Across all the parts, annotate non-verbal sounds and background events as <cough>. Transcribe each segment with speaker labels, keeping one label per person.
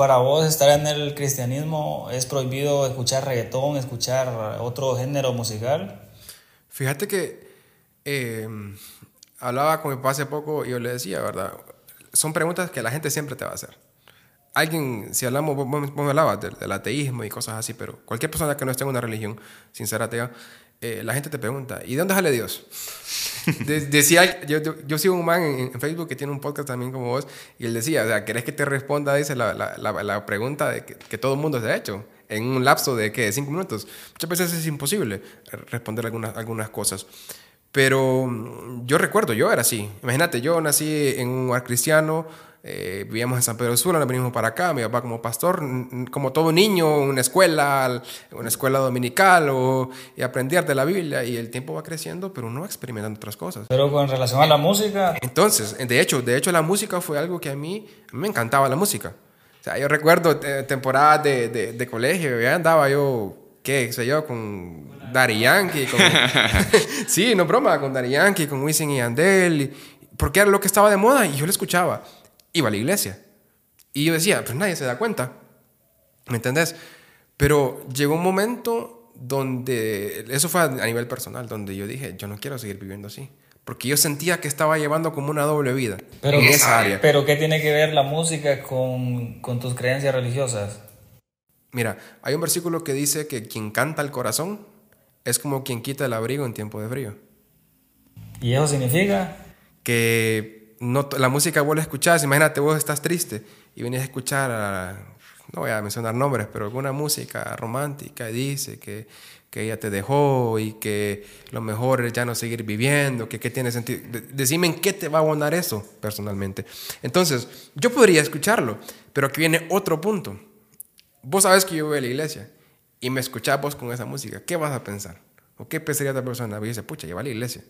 Speaker 1: para vos estar en el cristianismo es prohibido escuchar reggaetón, escuchar otro género musical?
Speaker 2: Fíjate que eh, hablaba con mi papá hace poco y yo le decía, ¿verdad? Son preguntas que la gente siempre te va a hacer. Alguien, si hablamos, vos, me hablabas del, ateísmo y cosas así, pero cualquier persona que no esté en una religión, sin ser atea, eh, la gente te pregunta, ¿y de dónde sale Dios? decía, yo, yo, sigo un man en, Facebook que tiene un podcast también como vos, y él decía, o sea, ¿querés que te responda, dice, la, la, la, pregunta de que, todo el mundo se ha hecho? En un lapso de, ¿qué? Cinco minutos. Muchas veces es imposible responder algunas, algunas cosas. Pero mm, yo recuerdo, yo era así. Imagínate, yo nací en un lugar cristiano, eh, vivíamos en San Pedro Sula, nos venimos para acá, mi papá como pastor, como todo niño, una escuela, una escuela dominical, o, y aprender de la Biblia, y el tiempo va creciendo, pero uno va experimentando otras cosas.
Speaker 1: Pero con relación a la música...
Speaker 2: Entonces, de hecho, de hecho la música fue algo que a mí, me encantaba la música. O sea, yo recuerdo eh, temporadas de, de, de, colegio, ya andaba yo, qué sé yo, con Daddy Yankee, con, <laughs> <laughs> sí, no broma, con Daddy Yankee, con Wisin y Andel, porque era lo que estaba de moda, y yo lo escuchaba iba a la iglesia. Y yo decía, pues nadie se da cuenta. ¿Me entendés? Pero llegó un momento donde, eso fue a nivel personal, donde yo dije, yo no quiero seguir viviendo así. Porque yo sentía que estaba llevando como una doble vida
Speaker 1: pero, en esa área. Pero ¿qué tiene que ver la música con, con tus creencias religiosas?
Speaker 2: Mira, hay un versículo que dice que quien canta el corazón es como quien quita el abrigo en tiempo de frío.
Speaker 1: ¿Y eso significa?
Speaker 2: Que no, la música vos la escuchás, imagínate vos estás triste y venís a escuchar, no voy a mencionar nombres, pero alguna música romántica dice que, que ella te dejó y que lo mejor es ya no seguir viviendo, que qué tiene sentido. Decime en qué te va a abonar eso personalmente. Entonces, yo podría escucharlo, pero aquí viene otro punto. Vos sabes que yo voy a la iglesia y me escuchás vos con esa música, ¿qué vas a pensar? ¿O qué pensaría otra persona? Y dice, pucha, lleva a la iglesia.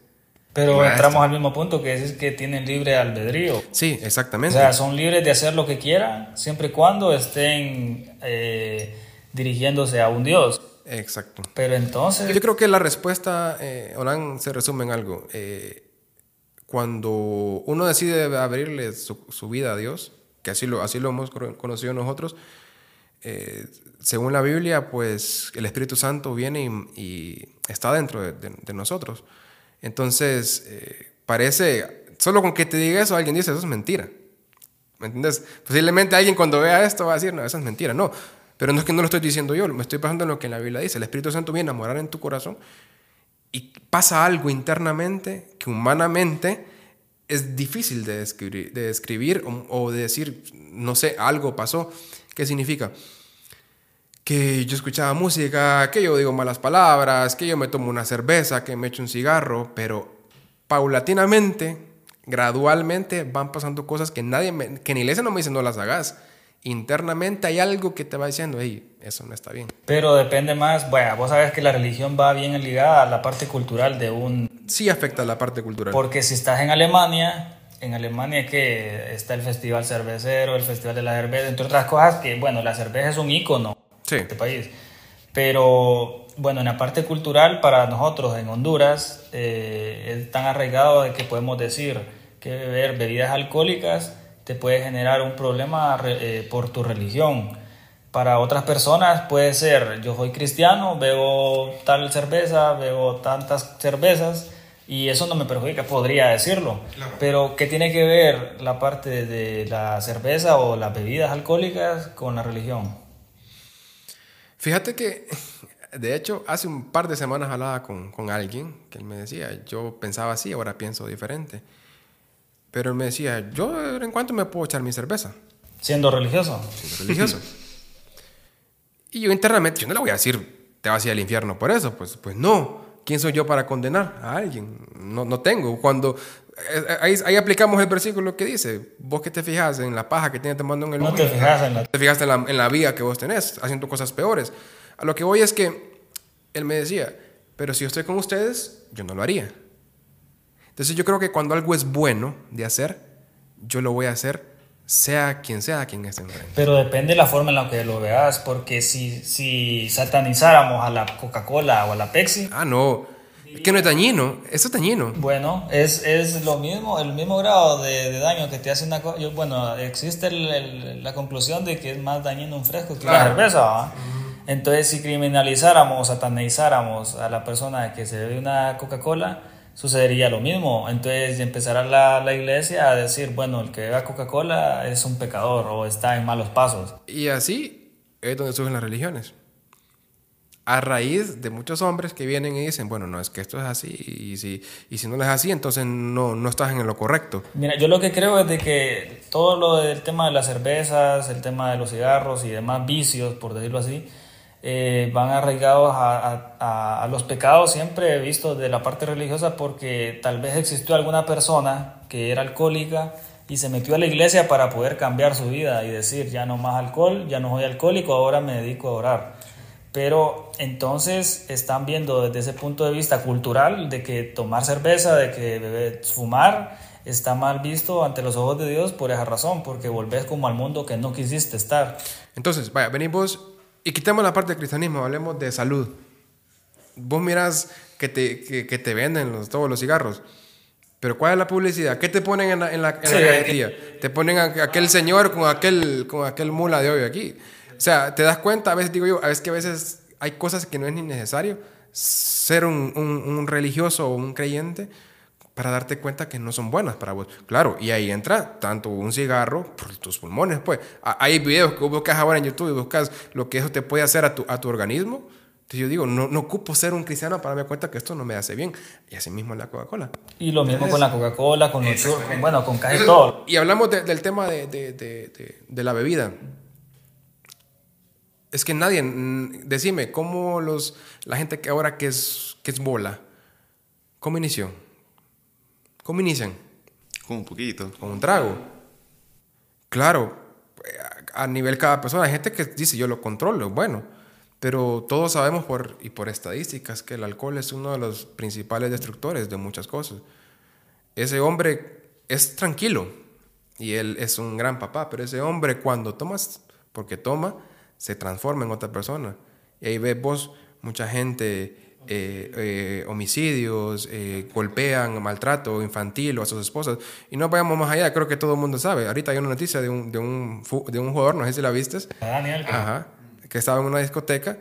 Speaker 1: Pero entramos al mismo punto que es que tienen libre albedrío.
Speaker 2: Sí, exactamente.
Speaker 1: O sea, son libres de hacer lo que quieran siempre y cuando estén eh, dirigiéndose a un Dios.
Speaker 2: Exacto.
Speaker 1: Pero entonces...
Speaker 2: Yo creo que la respuesta, eh, se resume en algo. Eh, cuando uno decide abrirle su, vida a Dios, que así lo, así lo hemos conocido nosotros, eh, según la Biblia, pues el Espíritu Santo viene y, está dentro de nosotros. Entonces, eh, parece, solo con que te diga eso, alguien dice, eso es mentira. ¿Me entiendes? Posiblemente alguien cuando vea esto va a decir, no, eso es mentira. No, pero no es que no lo estoy diciendo yo, me estoy pasando en lo que la Biblia dice. El Espíritu Santo viene a morar en tu corazón y pasa algo internamente que humanamente es difícil de describir, de describir o, o de decir, no sé, algo pasó. ¿Qué significa? Que yo escuchaba música, que yo digo malas palabras, que yo me tomo una cerveza, que me echo un cigarro, pero paulatinamente, gradualmente van pasando cosas que nadie, que en iglesia no me dicen no las hagas. Internamente hay algo que te va diciendo, hey, eso no está bien.
Speaker 1: Pero depende más, bueno, vos sabes que la religión va bien ligada a la parte cultural de un...
Speaker 2: Sí afecta a la parte cultural.
Speaker 1: Porque si estás en Alemania, en Alemania que está el festival cervecero, el festival de la cerveza, entre otras cosas que, bueno, la cerveza es un ícono este país. Pero bueno, en la parte cultural, para nosotros en Honduras, eh, es tan arraigado de que podemos decir que beber bebidas alcohólicas te puede generar un problema eh, por tu religión. Para otras personas puede ser, yo soy cristiano, bebo tal cerveza, bebo tantas cervezas y eso no me perjudica, podría decirlo. Pero ¿qué tiene que ver la parte de la cerveza o las bebidas alcohólicas con la religión?
Speaker 2: Fíjate que, de hecho, hace un par de semanas hablaba con, con alguien que él me decía, yo pensaba así, ahora pienso diferente. Pero él me decía, yo en cuanto me puedo echar mi cerveza.
Speaker 1: Siendo religioso.
Speaker 2: Siendo religioso. <laughs> y yo internamente, yo no le voy a decir, te vas a ir al infierno por eso. Pues, pues no. ¿Quién soy yo para condenar a alguien? No, no tengo. Cuando eh, ahí, ahí, aplicamos el versículo que dice, vos que te fijas en la paja que tiene tomando en el
Speaker 1: No te fijas en la...
Speaker 2: Te fijaste en la, en la vida que vos tenés, haciendo cosas peores. A lo que voy es que él me decía, pero si yo estoy con ustedes, yo no lo haría. Entonces yo creo que cuando algo es bueno de hacer, yo lo voy a hacer sea quien sea quien esté enfrente.
Speaker 1: Pero depende de la forma en la que lo veas, porque si, si satanizáramos a la Coca-Cola o a la Pepsi...
Speaker 2: Ah, no Que no es dañino, eso es dañino.
Speaker 1: Bueno, es, es lo mismo, el mismo grado de, daño que te hace una cosa. Bueno, existe la conclusión de que es más dañino un fresco que la cerveza. Entonces, si criminalizáramos, satanizáramos a la persona que se bebe una Coca-Cola, sucedería lo mismo. Entonces empezará la, la, iglesia a decir, bueno, el que beba Coca-Cola es un pecador o está en malos pasos.
Speaker 2: Y así es donde surgen las religiones a raíz de muchos hombres que vienen y dicen, bueno, no es que esto es así y si, y si no es así, entonces no, no estás en lo correcto.
Speaker 1: Mira, yo lo que creo es de que todo lo del tema de las cervezas, el tema de los cigarros y demás vicios, por decirlo así, eh, van arraigados a, los pecados siempre vistos de la parte religiosa porque tal vez existió alguna persona que era alcohólica y se metió a la iglesia para poder cambiar su vida y decir, ya no más alcohol, ya no soy alcohólico, ahora me dedico a orar. Pero entonces están viendo desde ese punto de vista cultural de que tomar cerveza, de que fumar, está mal visto ante los ojos de Dios por esa razón, porque volvés como al mundo que no quisiste estar.
Speaker 2: Entonces, vaya, venimos y quitemos la parte del cristianismo, hablemos de salud. Vos miras que te, que, te venden los, todos los cigarros. Pero ¿cuál es la publicidad? ¿Qué te ponen en la, en la, Te ponen a, aquel señor con aquel, con aquel mula de hoy aquí. O sea, te das cuenta, a veces digo yo, a veces que a veces hay cosas que no es ni necesario ser un, un, religioso o un creyente para darte cuenta que no son buenas para vos. Claro, y ahí entra tanto un cigarro por tus pulmones, pues. Hay videos que buscas ahora en YouTube y buscas lo que eso te puede hacer a tu, a tu organismo. Entonces yo digo, no, no ocupo ser un cristiano para darme cuenta que esto no me hace bien. Y así mismo la Coca-Cola.
Speaker 1: Y lo mismo con la Coca-Cola, con, los bueno, con casi todo.
Speaker 2: Y hablamos del tema de, de, de, de la bebida es que nadie, decime, ¿cómo los, la gente que ahora que es, que es bola, cómo inició? ¿Cómo inician?
Speaker 3: Con un poquito.
Speaker 2: Con un trago. Claro, a nivel cada persona, hay gente que dice yo lo controlo, bueno, pero todos sabemos por, y por estadísticas que el alcohol es uno de los principales destructores de muchas cosas. Ese hombre es tranquilo y él es un gran papá, pero ese hombre cuando tomas, porque toma, se transforma en otra persona. Y ahí ves vos mucha gente, eh, eh, homicidios, eh, golpean, maltrato infantil o a sus esposas. Y no vayamos más allá, creo que todo el mundo sabe. Ahorita hay una noticia de un, de un, de un jugador, no sé si la viste.
Speaker 1: Daniel.
Speaker 2: Ajá, que estaba en una discoteca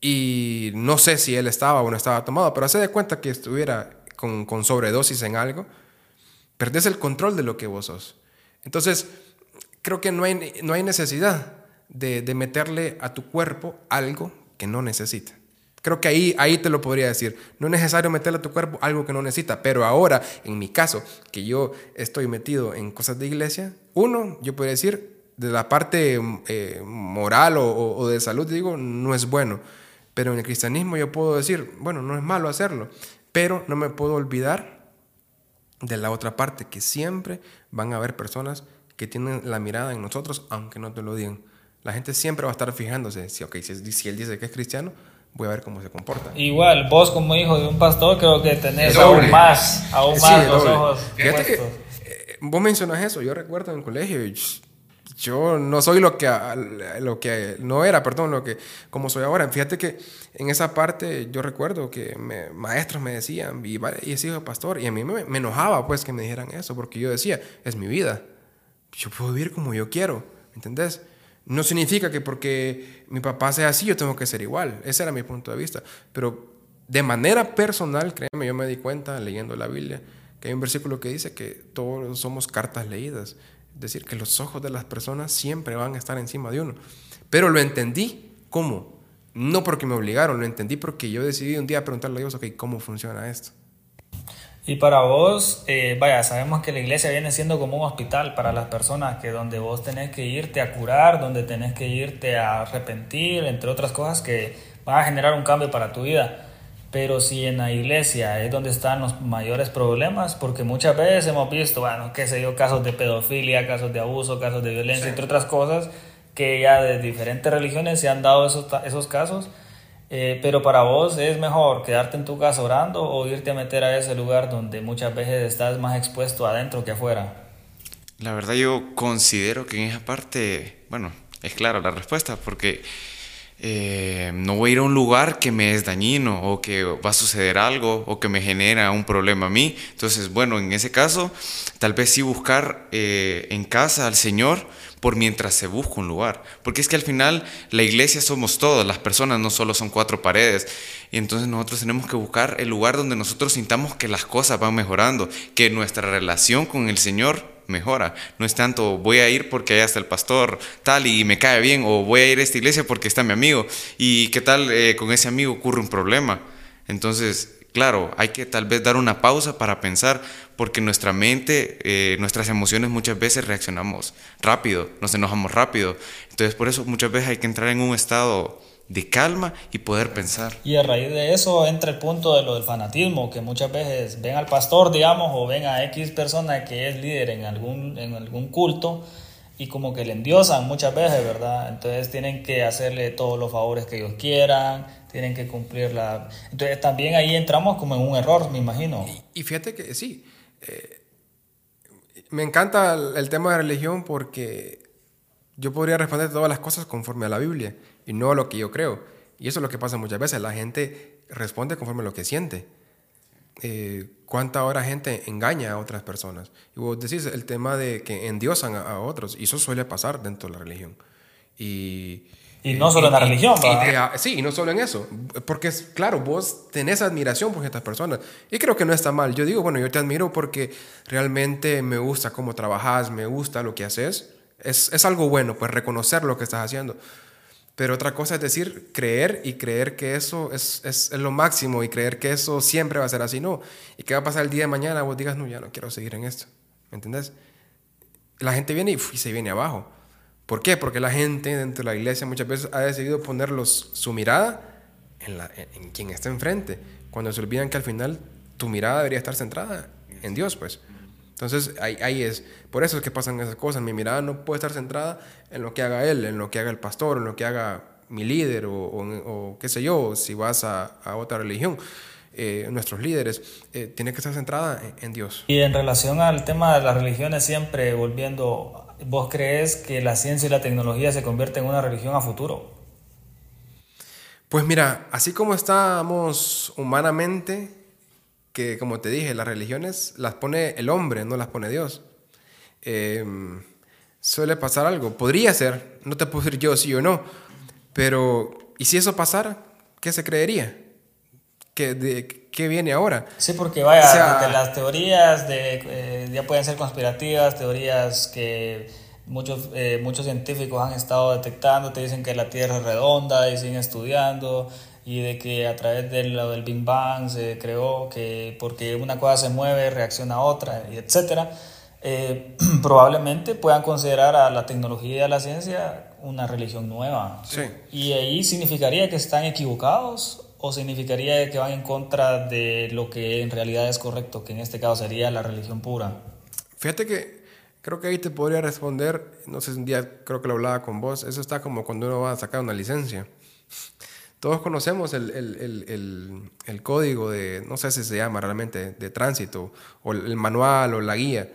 Speaker 2: y no sé si él estaba o no estaba tomado, pero hace de cuenta que estuviera con, con sobredosis en algo, perdés el control de lo que vos sos. Entonces, creo que no hay, no hay necesidad de, meterle a tu cuerpo algo que no necesita. Creo que ahí, ahí te lo podría decir. No es necesario meterle a tu cuerpo algo que no necesita. Pero ahora, en mi caso, que yo estoy metido en cosas de iglesia, uno, yo podría decir, de la parte eh, moral o, de salud, digo, no es bueno. Pero en el cristianismo yo puedo decir, bueno, no es malo hacerlo. Pero no me puedo olvidar de la otra parte, que siempre van a haber personas que tienen la mirada en nosotros, aunque no te lo digan. La gente siempre va a estar fijándose, si, okay, si, él dice que es cristiano, voy a ver cómo se comporta.
Speaker 1: Igual, vos como hijo de un pastor creo que tenés aún más, aún más los ojos.
Speaker 2: Fíjate que eh, vos mencionas eso, yo recuerdo en el colegio, yo no soy lo que, lo que no era, perdón, lo que como soy ahora. Fíjate que en esa parte yo recuerdo que maestros me decían, y, y es hijo de pastor, y a mí me, me enojaba pues que me dijeran eso, porque yo decía, es mi vida, yo puedo vivir como yo quiero, ¿entendés? No significa que porque mi papá sea así, yo tengo que ser igual. Ese era mi punto de vista. Pero de manera personal, créeme, yo me di cuenta leyendo la Biblia que hay un versículo que dice que todos somos cartas leídas. Es decir, que los ojos de las personas siempre van a estar encima de uno. Pero lo entendí. ¿Cómo? No porque me obligaron, lo entendí porque yo decidí un día preguntarle a Dios, ok, ¿cómo funciona esto?
Speaker 1: Y para vos, eh, vaya, sabemos que la iglesia viene siendo como un hospital para las personas, que donde vos tenés que irte a curar, donde tenés que irte a arrepentir, entre otras cosas que van a generar un cambio para tu vida. Pero si en la iglesia es donde están los mayores problemas, porque muchas veces hemos visto, bueno, qué sé yo, casos de pedofilia, casos de abuso, casos de violencia, entre otras cosas, que ya de diferentes religiones se han dado esos, esos casos eh, pero para vos es mejor quedarte en tu casa orando o irte a meter a ese lugar donde muchas veces estás más expuesto adentro que afuera.
Speaker 3: La verdad yo considero que en esa parte, bueno, es clara la respuesta porque eh, no voy a ir a un lugar que me es dañino o que va a suceder algo o que me genera un problema a mí. Entonces, bueno, en ese caso, tal vez sí buscar eh, en casa al Señor por mientras se busca un lugar. Porque es que al final la iglesia somos todos, las personas no solo son cuatro paredes. Y entonces nosotros tenemos que buscar el lugar donde nosotros sintamos que las cosas van mejorando, que nuestra relación con el Señor mejora. No es tanto voy a ir porque allá está el pastor tal y me cae bien o voy a ir a esta iglesia porque está mi amigo y qué tal eh, con ese amigo ocurre un problema. Entonces, claro, hay que tal vez dar una pausa para pensar porque nuestra mente, eh, nuestras emociones muchas veces reaccionamos rápido, nos enojamos rápido. Entonces, por eso muchas veces hay que entrar en un estado de calma y poder pensar.
Speaker 1: Y a raíz de eso entra el punto de lo del fanatismo, que muchas veces ven al pastor, digamos, o ven a X persona que es líder en algún, en algún culto y como que le endiosan muchas veces, ¿verdad? Entonces tienen que hacerle todos los favores que ellos quieran, tienen que cumplir la... Entonces también ahí entramos como en un error, me imagino.
Speaker 2: Y, fíjate que sí, eh, me encanta el tema de religión porque yo podría responder todas las cosas conforme a la Biblia y no a lo que yo creo. Y eso es lo que pasa muchas veces. La gente responde conforme a lo que siente. Eh, ¿Cuánta hora gente engaña a otras personas? Y vos decís el tema de que endiosan a, otros. Y eso suele pasar dentro de la religión. Y,
Speaker 1: y no solo en la religión,
Speaker 2: Sí, y no solo en eso. Porque, claro, vos tenés admiración por estas personas. Y creo que no está mal. Yo digo, bueno, yo te admiro porque realmente me gusta cómo trabajas, me gusta lo que haces. Es, es algo bueno, pues reconocer lo que estás haciendo. Pero otra cosa es decir, creer y creer que eso es, es, es, lo máximo y creer que eso siempre va a ser así, no. ¿Y qué va a pasar el día de mañana? Vos digas, no, ya no quiero seguir en esto. ¿Me entendés? La gente viene y, se viene abajo. ¿Por qué? Porque la gente dentro de la iglesia muchas veces ha decidido poner su mirada en, quien está enfrente, cuando se olvidan que al final tu mirada debería estar centrada en Dios, pues. Entonces ahí, es, por eso es que pasan esas cosas. Mi mirada no puede estar centrada en lo que haga él, en lo que haga el pastor, en lo que haga mi líder o, qué sé yo, si vas a otra religión. Eh, nuestros líderes, eh, tiene que estar centrada en, Dios.
Speaker 1: Y en relación al tema de las religiones, siempre volviendo, ¿vos crees que la ciencia y la tecnología se convierten en una religión a futuro?
Speaker 2: Pues mira, así como estamos humanamente, que, como te dije, las religiones las pone el hombre, no las pone Dios. Em, suele pasar algo. Podría ser, no te puedo decir yo sí o no, pero ¿y si eso pasara? ¿Qué se creería? ¿Qué, de, qué viene ahora?
Speaker 1: Sí, porque vaya, las teorías de, eh, ya pueden ser conspirativas, teorías que muchos, eh, muchos científicos han estado detectando, te dicen que la Tierra es redonda y siguen estudiando y de que a través de lo del Big Bang se creó que porque una cosa se mueve reacciona a otra, y etcétera, eh, <clears throat> probablemente puedan considerar a la tecnología y a la ciencia una religión nueva.
Speaker 2: Sí.
Speaker 1: Y ahí significaría que están equivocados o significaría que van en contra de lo que en realidad es correcto, que en este caso sería la religión pura.
Speaker 2: Fíjate que creo que ahí te podría responder, no sé, un día creo que lo hablaba con vos, eso está como cuando uno va a sacar una licencia. Todos conocemos el, el, el, el, código de, no sé si se llama realmente, de tránsito, o el manual o la guía.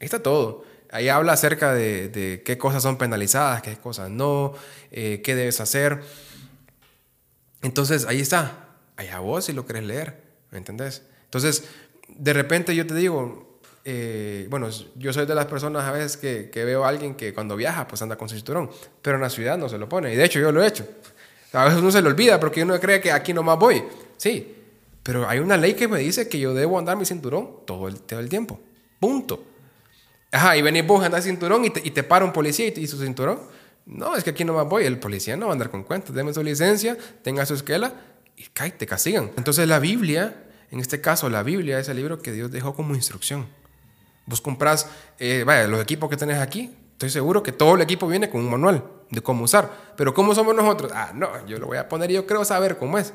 Speaker 2: Ahí está todo. Ahí habla acerca de, qué cosas son penalizadas, qué cosas no, eh, qué debes hacer. Entonces, ahí está. Allá vos si lo querés leer, ¿me entendés? Entonces, de repente yo te digo, eh, bueno, yo soy de las personas a veces que, que, veo a alguien que cuando viaja pues anda con su cinturón, pero en la ciudad no se lo pone. Y de hecho yo lo he hecho. A veces uno se le olvida porque uno cree que aquí nomás voy. Sí, pero hay una ley que me dice que yo debo andar mi cinturón todo el, todo el tiempo. Punto. Ajá, y venís vos a andar cinturón y te, y te para un policía y, te, su cinturón. No, es que aquí nomás voy. El policía no va a andar con cuentas. Deme su licencia, tenga su esquela y cae, te castigan. Entonces la Biblia, en este caso la Biblia es el libro que Dios dejó como instrucción. Vos compras, eh, vaya, los equipos que tenés aquí, estoy seguro que todo el equipo viene con un manual de cómo usar. Pero ¿cómo somos nosotros? Ah, no, yo lo voy a poner y yo creo saber cómo es.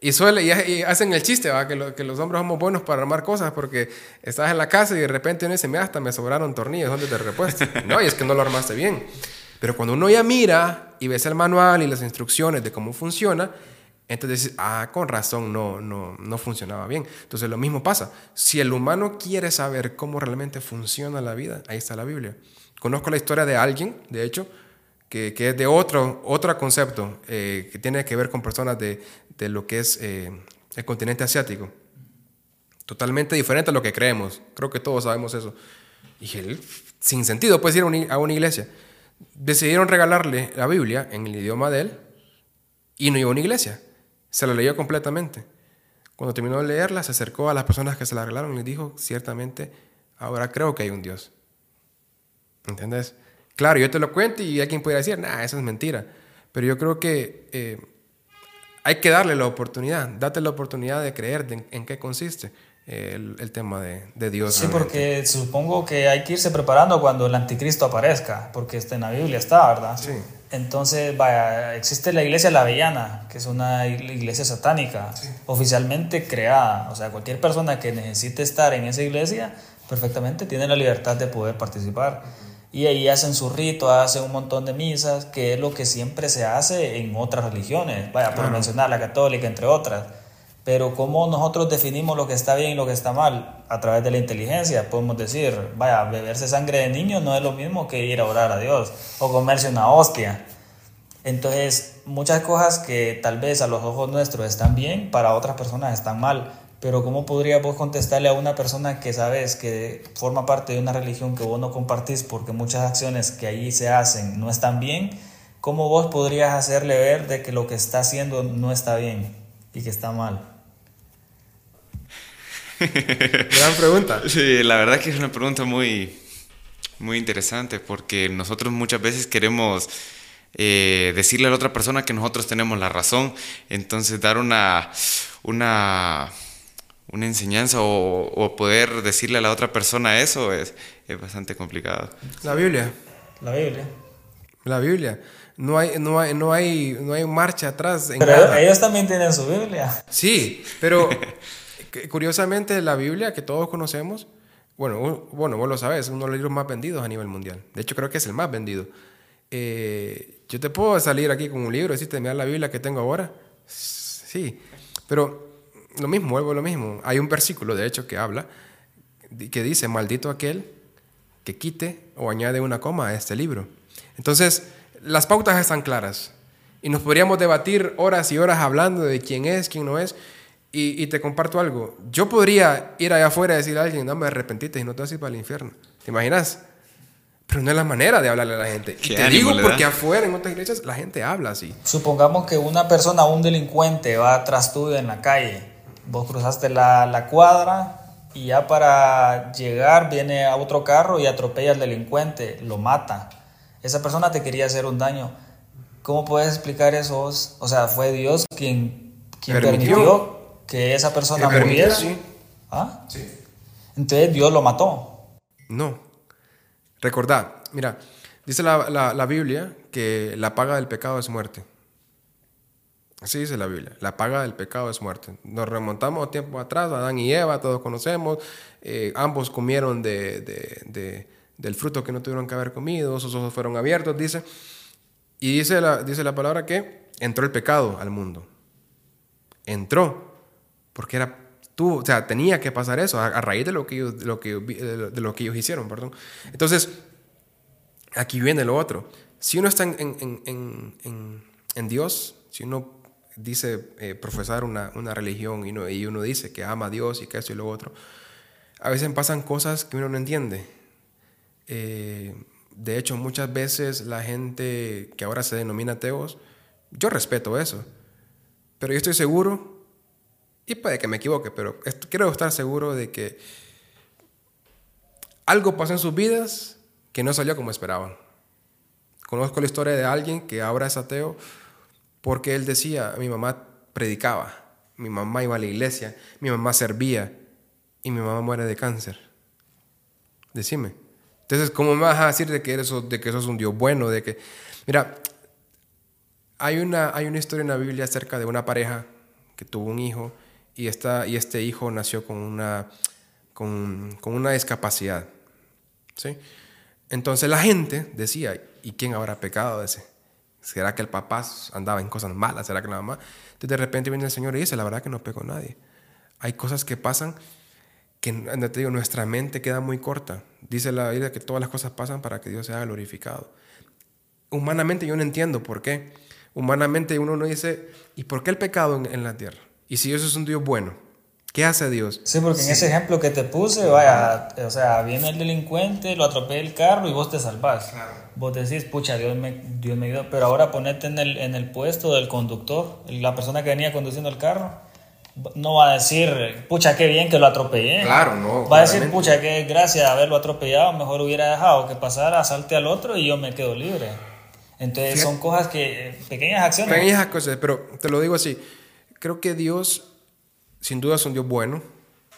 Speaker 2: Y, suele, y, hacen el chiste, ¿va? Que, que, los hombres somos buenos para armar cosas porque estás en la casa y de repente uno dice, me hasta me sobraron tornillos, ¿dónde te repuesto? <laughs> no, y es que no lo armaste bien. Pero cuando uno ya mira y ves el manual y las instrucciones de cómo funciona, entonces dices, ah, con razón, no, no, no funcionaba bien. Entonces lo mismo pasa. Si el humano quiere saber cómo realmente funciona la vida, ahí está la Biblia. Conozco la historia de alguien, de hecho, que, que es de otro, otro concepto, eh, que tiene que ver con personas de, de lo que es eh, el continente asiático. Totalmente diferente a lo que creemos. Creo que todos sabemos eso. Y él, sin sentido, puedes ir a una iglesia. Decidieron regalarle la Biblia en el idioma de él y no iba a una iglesia. Se la leyó completamente. Cuando terminó de leerla, se acercó a las personas que se la regalaron y les dijo, ciertamente, ahora creo que hay un Dios. ¿Entendés? Claro, yo te lo cuento y quien puede decir, nah, eso es mentira. Pero yo creo que eh, hay que darle la oportunidad, date la oportunidad de creer en, qué consiste el, el tema de, de, Dios.
Speaker 1: Sí, porque supongo que hay que irse preparando cuando el anticristo aparezca, porque está en la Biblia, está, ¿verdad?
Speaker 2: Sí.
Speaker 1: Entonces, vaya, existe la iglesia La Avellana, que es una iglesia satánica, oficialmente creada. O sea, cualquier persona que necesite estar en esa iglesia, perfectamente tiene la libertad de poder participar y ahí hacen su rito, hacen un montón de misas, que es lo que siempre se hace en otras religiones, vaya, por mencionar la católica, entre otras. Pero cómo nosotros definimos lo que está bien y lo que está mal a través de la inteligencia, podemos decir, vaya, beberse sangre de niño no es lo mismo que ir a orar a Dios o comerse una hostia. Entonces, muchas cosas que tal vez a los ojos nuestros están bien, para otras personas están mal. Pero ¿cómo podrías vos contestarle a una persona que sabes que forma parte de una religión que vos no compartís porque muchas acciones que allí se hacen no están bien? ¿Cómo vos podrías hacerle ver de que lo que está haciendo no está bien y que está mal? <laughs>
Speaker 2: Gran pregunta.
Speaker 3: Sí, la verdad que es una pregunta muy, muy interesante porque nosotros muchas veces queremos eh, decirle a la otra persona que nosotros tenemos la razón, entonces dar una, una una enseñanza o, poder decirle a la otra persona eso es, es, bastante complicado.
Speaker 2: La Biblia.
Speaker 1: La Biblia.
Speaker 2: La Biblia. No hay, no hay, no hay, no hay marcha atrás.
Speaker 1: pero ellos también tienen su Biblia.
Speaker 2: Sí, pero <laughs> curiosamente la Biblia que todos conocemos, bueno, bueno, vos lo sabes, es uno de los libros más vendidos a nivel mundial. De hecho, creo que es el más vendido. Eh, yo te puedo salir aquí con un libro y decirte, mira la Biblia que tengo ahora. Sí, pero lo mismo, vuelvo a lo mismo. Hay un versículo, de hecho, que habla, que dice, maldito aquel que quite o añade una coma a este libro. Entonces, las pautas están claras y nos podríamos debatir horas y horas hablando de quién es, quién no es. Y, te comparto algo. Yo podría ir allá afuera y decirle a alguien, no me arrepentiste y no te vas a ir para el infierno. ¿Te imaginas? Pero no es la manera de hablarle a la gente. Y te digo porque afuera, en otras iglesias, la gente habla así.
Speaker 1: Supongamos que una persona, un delincuente, va atrás tuyo en la calle Vos cruzaste la, la, cuadra y ya para llegar viene a otro carro y atropella al delincuente, lo mata. Esa persona te quería hacer un daño. ¿Cómo puedes explicar eso? O sea, fue Dios quien, quien permitió. que esa persona muriera. Sí. ¿Ah? Sí. Entonces Dios lo mató.
Speaker 2: No. Recordad, mira, dice la, la, la Biblia que la paga del pecado es muerte. Así dice la Biblia. La paga del pecado es muerte. Nos remontamos tiempo atrás, Adán y Eva, todos conocemos. Eh, ambos comieron de, de, del fruto que no tuvieron que haber comido, sus ojos fueron abiertos, dice. Y dice la, dice la palabra que entró el pecado al mundo. Entró, porque era tú, o sea, tenía que pasar eso a, raíz de lo que ellos, lo que, de lo que ellos hicieron, perdón. Entonces, aquí viene lo otro. Si uno está en, en, en, en Dios, si uno dice eh, profesar una, una religión y, no, y, uno dice que ama a Dios y que eso y lo otro, a veces pasan cosas que uno no entiende. Eh, de hecho, muchas veces la gente que ahora se denomina ateos, yo respeto eso, pero yo estoy seguro, y puede que me equivoque, pero quiero estar seguro de que algo pasó en sus vidas que no salió como esperaban. Conozco la historia de alguien que ahora es ateo porque él decía, mi mamá predicaba, mi mamá iba a la iglesia, mi mamá servía y mi mamá muere de cáncer. Decime. Entonces, ¿cómo me vas a decir de que, eres, de que sos un Dios bueno? De que... Mira, hay una, hay una historia en la Biblia acerca de una pareja que tuvo un hijo y, esta, y este hijo nació con una, con, con una discapacidad. ¿sí? Entonces la gente decía, ¿y quién habrá pecado de ese? ¿Será que el papá andaba en cosas malas? ¿Será que la mamá? Entonces de repente viene el Señor y dice, la verdad que no pegó nadie. Hay cosas que pasan que, te digo, nuestra mente queda muy corta. Dice la Biblia que todas las cosas pasan para que Dios sea glorificado. humanamente yo no entiendo por qué. Humanamente uno no dice, ¿y por qué el pecado en, la tierra? Y si Dios es un Dios bueno, ¿qué hace Dios?
Speaker 1: Sí, porque en ese ejemplo que te puse, vaya, o sea, viene el delincuente, lo atropella el carro y vos te salvás. Vos decís, pucha, Dios me, Dios me ayudó, pero ahora ponete en el, en el puesto del conductor, la persona que venía conduciendo el carro no va a decir, pucha, qué bien que lo atropellé.
Speaker 2: Claro, no.
Speaker 1: Va a decir, pucha, qué gracia de haberlo atropellado, mejor hubiera dejado que pasara, salte al otro y yo me quedo libre. Entonces son cosas que, pequeñas acciones.
Speaker 2: Pequeñas cosas, pero te lo digo así, creo que Dios, sin duda es un Dios bueno,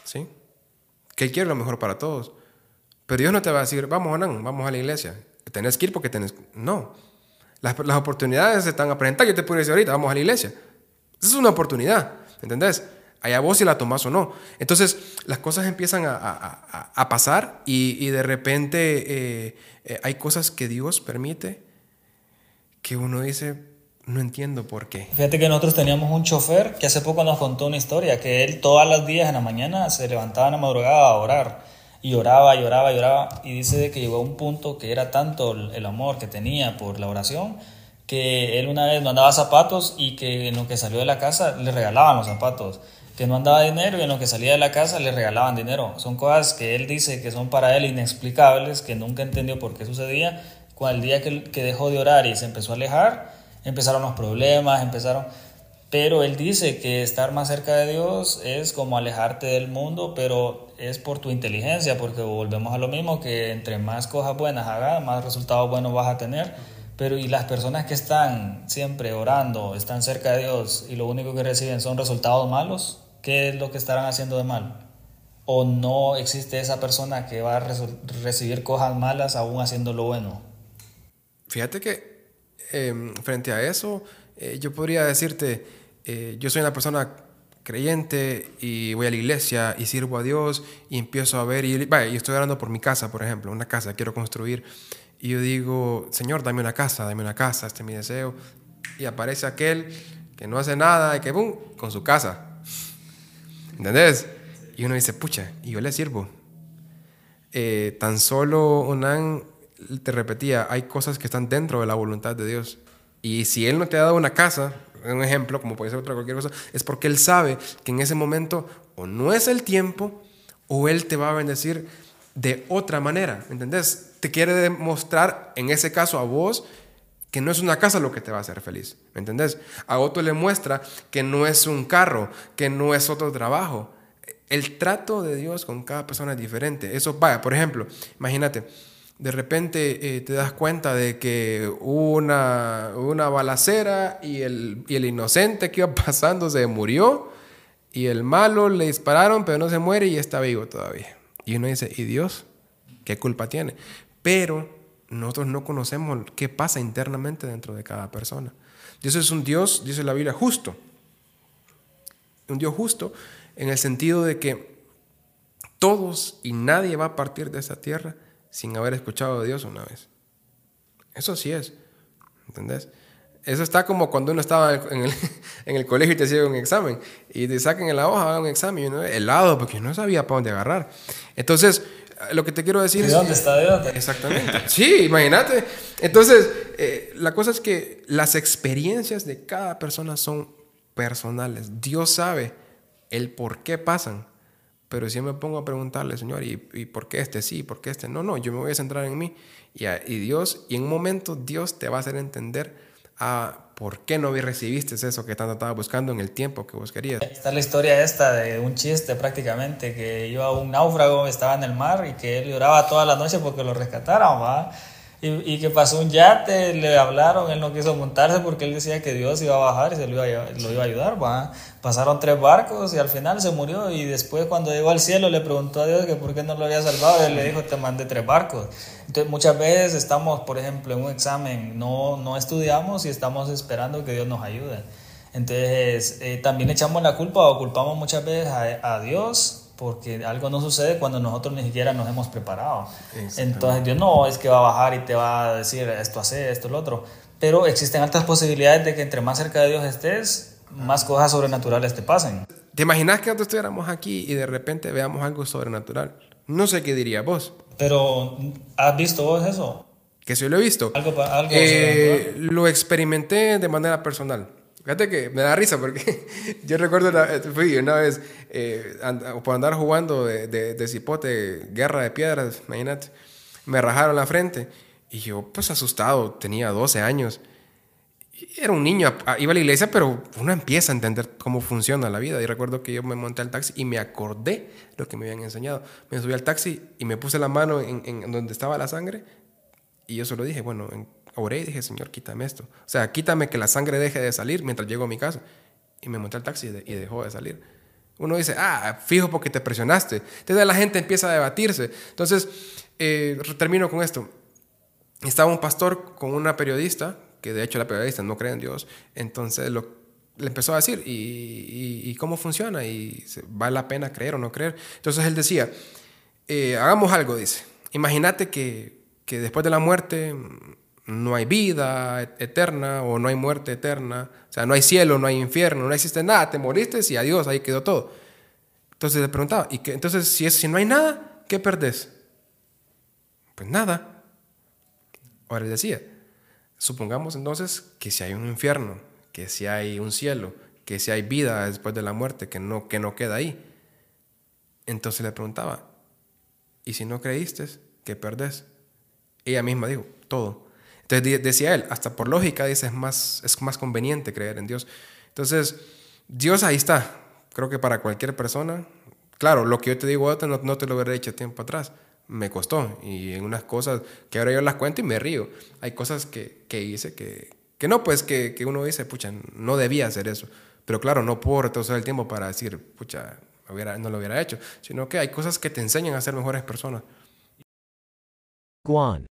Speaker 2: ¿sí? Que Él quiere lo mejor para todos. Pero Dios no te va a decir, vamos, Anán, vamos a la iglesia. Tenés que ir porque tenés... No. Las, las oportunidades se están a presentar. Yo te puedo decir ahorita, vamos a la iglesia. Esa es una oportunidad, ¿entendés? Allá vos si la tomás o no. Entonces, las cosas empiezan a, pasar y, de repente eh, eh, hay cosas que Dios permite que uno dice, no entiendo por qué.
Speaker 1: Fíjate que nosotros teníamos un chofer que hace poco nos contó una historia, que él todas las días en la mañana se levantaba en la madrugada a orar. Y oraba, y oraba, y. Y dice que llegó a un punto que era tanto el amor que tenía por la oración, que él una vez no andaba zapatos y que en lo que salió de la casa le regalaban los zapatos. Que no andaba dinero y en lo que salía de la casa le regalaban dinero. Son cosas que él dice que son para él inexplicables, que nunca entendió por qué sucedía el día que, que dejó de orar y se empezó a alejar, empezaron los problemas, empezaron... Pero él dice que estar más cerca de Dios es como alejarte del mundo, pero es por tu inteligencia, porque volvemos a lo mismo, que entre más cosas buenas hagas, más resultados buenos vas a tener. Pero y las personas que están siempre orando, están cerca de Dios y lo único que reciben son resultados malos, ¿qué es lo que estarán haciendo de mal? ¿O no existe esa persona que va a recibir cosas malas aún haciendo lo bueno?
Speaker 2: Fíjate que em, frente a eso, eh, yo podría decirte, eh, yo soy una persona creyente y voy a la iglesia y sirvo a Dios y empiezo a ver, y, y estoy orando por mi casa, por ejemplo, una casa quiero construir, y yo digo, Señor, dame una casa, dame una casa, este es mi deseo, y aparece aquel que no hace nada y que, ¡pum!, con su casa. ¿Entendés? Y uno dice, pucha, y yo le sirvo. Eh, tan solo Onan te repetía, hay cosas que están dentro de la voluntad de Dios. Y si Él no te ha dado una casa, un ejemplo, como puede ser otra cualquier cosa, es porque Él sabe que en ese momento o no es el tiempo o Él te va a bendecir de otra manera, ¿entendés? Te quiere demostrar, en ese caso a vos, que no es una casa lo que te va a hacer feliz, ¿me entendés? A otro le muestra que no es un carro, que no es otro trabajo. El trato de Dios con cada persona es diferente. Eso vaya, por ejemplo, imagínate, de repente eh, te das cuenta de que hubo una, una balacera y el, y el inocente que iba <laughs> pasando se murió y el malo le dispararon pero no se muere y está vivo todavía. Y uno dice, ¿y Dios? ¿Qué culpa tiene? Pero nosotros no conocemos qué pasa internamente dentro de cada persona. Dios es un Dios, dice la Biblia, justo. Un Dios justo en el sentido de que todos y nadie va a partir de esa tierra sin haber escuchado de Dios una vez. Eso sí es, ¿entendés? Eso está como cuando uno estaba en el, <laughs> en el colegio y te hacían un examen y te sacan en la hoja, hagan un examen y uno helado porque no sabía para dónde agarrar. Entonces, lo que te quiero decir
Speaker 1: es... ¿De dónde está? ¿De dónde?
Speaker 2: Exactamente. Sí, imagínate. Entonces, eh, la cosa es que las experiencias de cada persona son personales. Dios sabe el por qué pasan. Pero si yo me pongo a preguntarle, Señor, ¿y, por qué este sí? ¿Por qué este no? No, yo me voy a centrar en mí. Y, y Dios, y en un momento Dios te va a hacer entender por qué no recibiste eso que tanto estaba buscando en el tiempo que vos querías.
Speaker 1: Está la historia esta de un chiste prácticamente, que iba un náufrago, estaba en el mar y que él lloraba toda la noche porque lo rescataron, ¿va? Y, que pasó un yate, le hablaron, él no quiso montarse porque él decía que Dios iba a bajar y se lo iba a, lo iba a ayudar. ¿va? Pasaron tres barcos y al final se murió y después cuando llegó al cielo le preguntó a Dios que por qué no lo había salvado y él le dijo te mandé tres barcos. Entonces muchas veces estamos, por ejemplo, en un examen, no, no estudiamos y estamos esperando que Dios nos ayude. Entonces eh, también echamos la culpa o culpamos muchas veces a, a Dios porque algo no sucede cuando nosotros ni siquiera nos hemos preparado. Entonces Dios no es que va a bajar y te va a decir esto hace, esto, lo otro, pero existen altas posibilidades de que entre más cerca de Dios estés, más cosas sobrenaturales te pasen.
Speaker 2: ¿Te imaginas que nosotros estuviéramos aquí y de repente veamos algo sobrenatural? No sé qué diría vos.
Speaker 1: Pero, ¿has visto vos eso?
Speaker 2: que si lo he visto.
Speaker 1: Algo, algo
Speaker 2: eh, lo experimenté de manera personal. Fíjate que me da risa porque <laughs> yo recuerdo, una, fui una vez eh, por andar jugando de, de, de, cipote, guerra de piedras, imagínate, me rajaron la frente y yo pues asustado, tenía 12 años. Era un niño, iba a la iglesia, pero uno empieza a entender cómo funciona la vida. Y recuerdo que yo me monté al taxi y me acordé lo que me habían enseñado. Me subí al taxi y me puse la mano en, en donde estaba la sangre y yo solo dije, bueno, oré y dije, Señor, quítame esto. O sea, quítame que la sangre deje de salir mientras llego a mi casa. Y me monté al taxi y, dejó de salir. Uno dice, ah, fijo porque te presionaste. Entonces la gente empieza a debatirse. Entonces, eh, termino con esto. Estaba un pastor con una periodista, que de hecho la periodista no cree en Dios, entonces lo, le empezó a decir, ¿y, cómo funciona? ¿Y vale la pena creer o no creer? Entonces él decía, eh, hagamos algo, dice. Imagínate que que después de la muerte no hay vida eterna o no hay muerte eterna, o sea, no hay cielo, no hay infierno, no existe nada, te moriste y adiós, ahí quedó todo. Entonces le preguntaba, ¿y qué? entonces si, es, si no hay nada, ¿qué perdés? Pues nada. Ahora él decía, supongamos entonces que si hay un infierno, que si hay un cielo, que si hay vida después de la muerte, que no, que no queda ahí. Entonces le preguntaba, ¿y si no creíste, qué perdés? Ella misma dijo, todo. Entonces decía él, hasta por lógica dice, es más, es más conveniente creer en Dios. Entonces, Dios ahí está. Creo que para cualquier persona, claro, lo que yo te digo no, no te lo hubiera dicho tiempo atrás. Me costó. Y en unas cosas que ahora yo las cuento y me río. Hay cosas que, que hice que, que no, pues que, que, uno dice, pucha, no debía hacer eso. Pero claro, no puedo retroceder el tiempo para decir, pucha, no lo hubiera hecho. Sino que hay cosas que te enseñan a ser mejores personas. Guan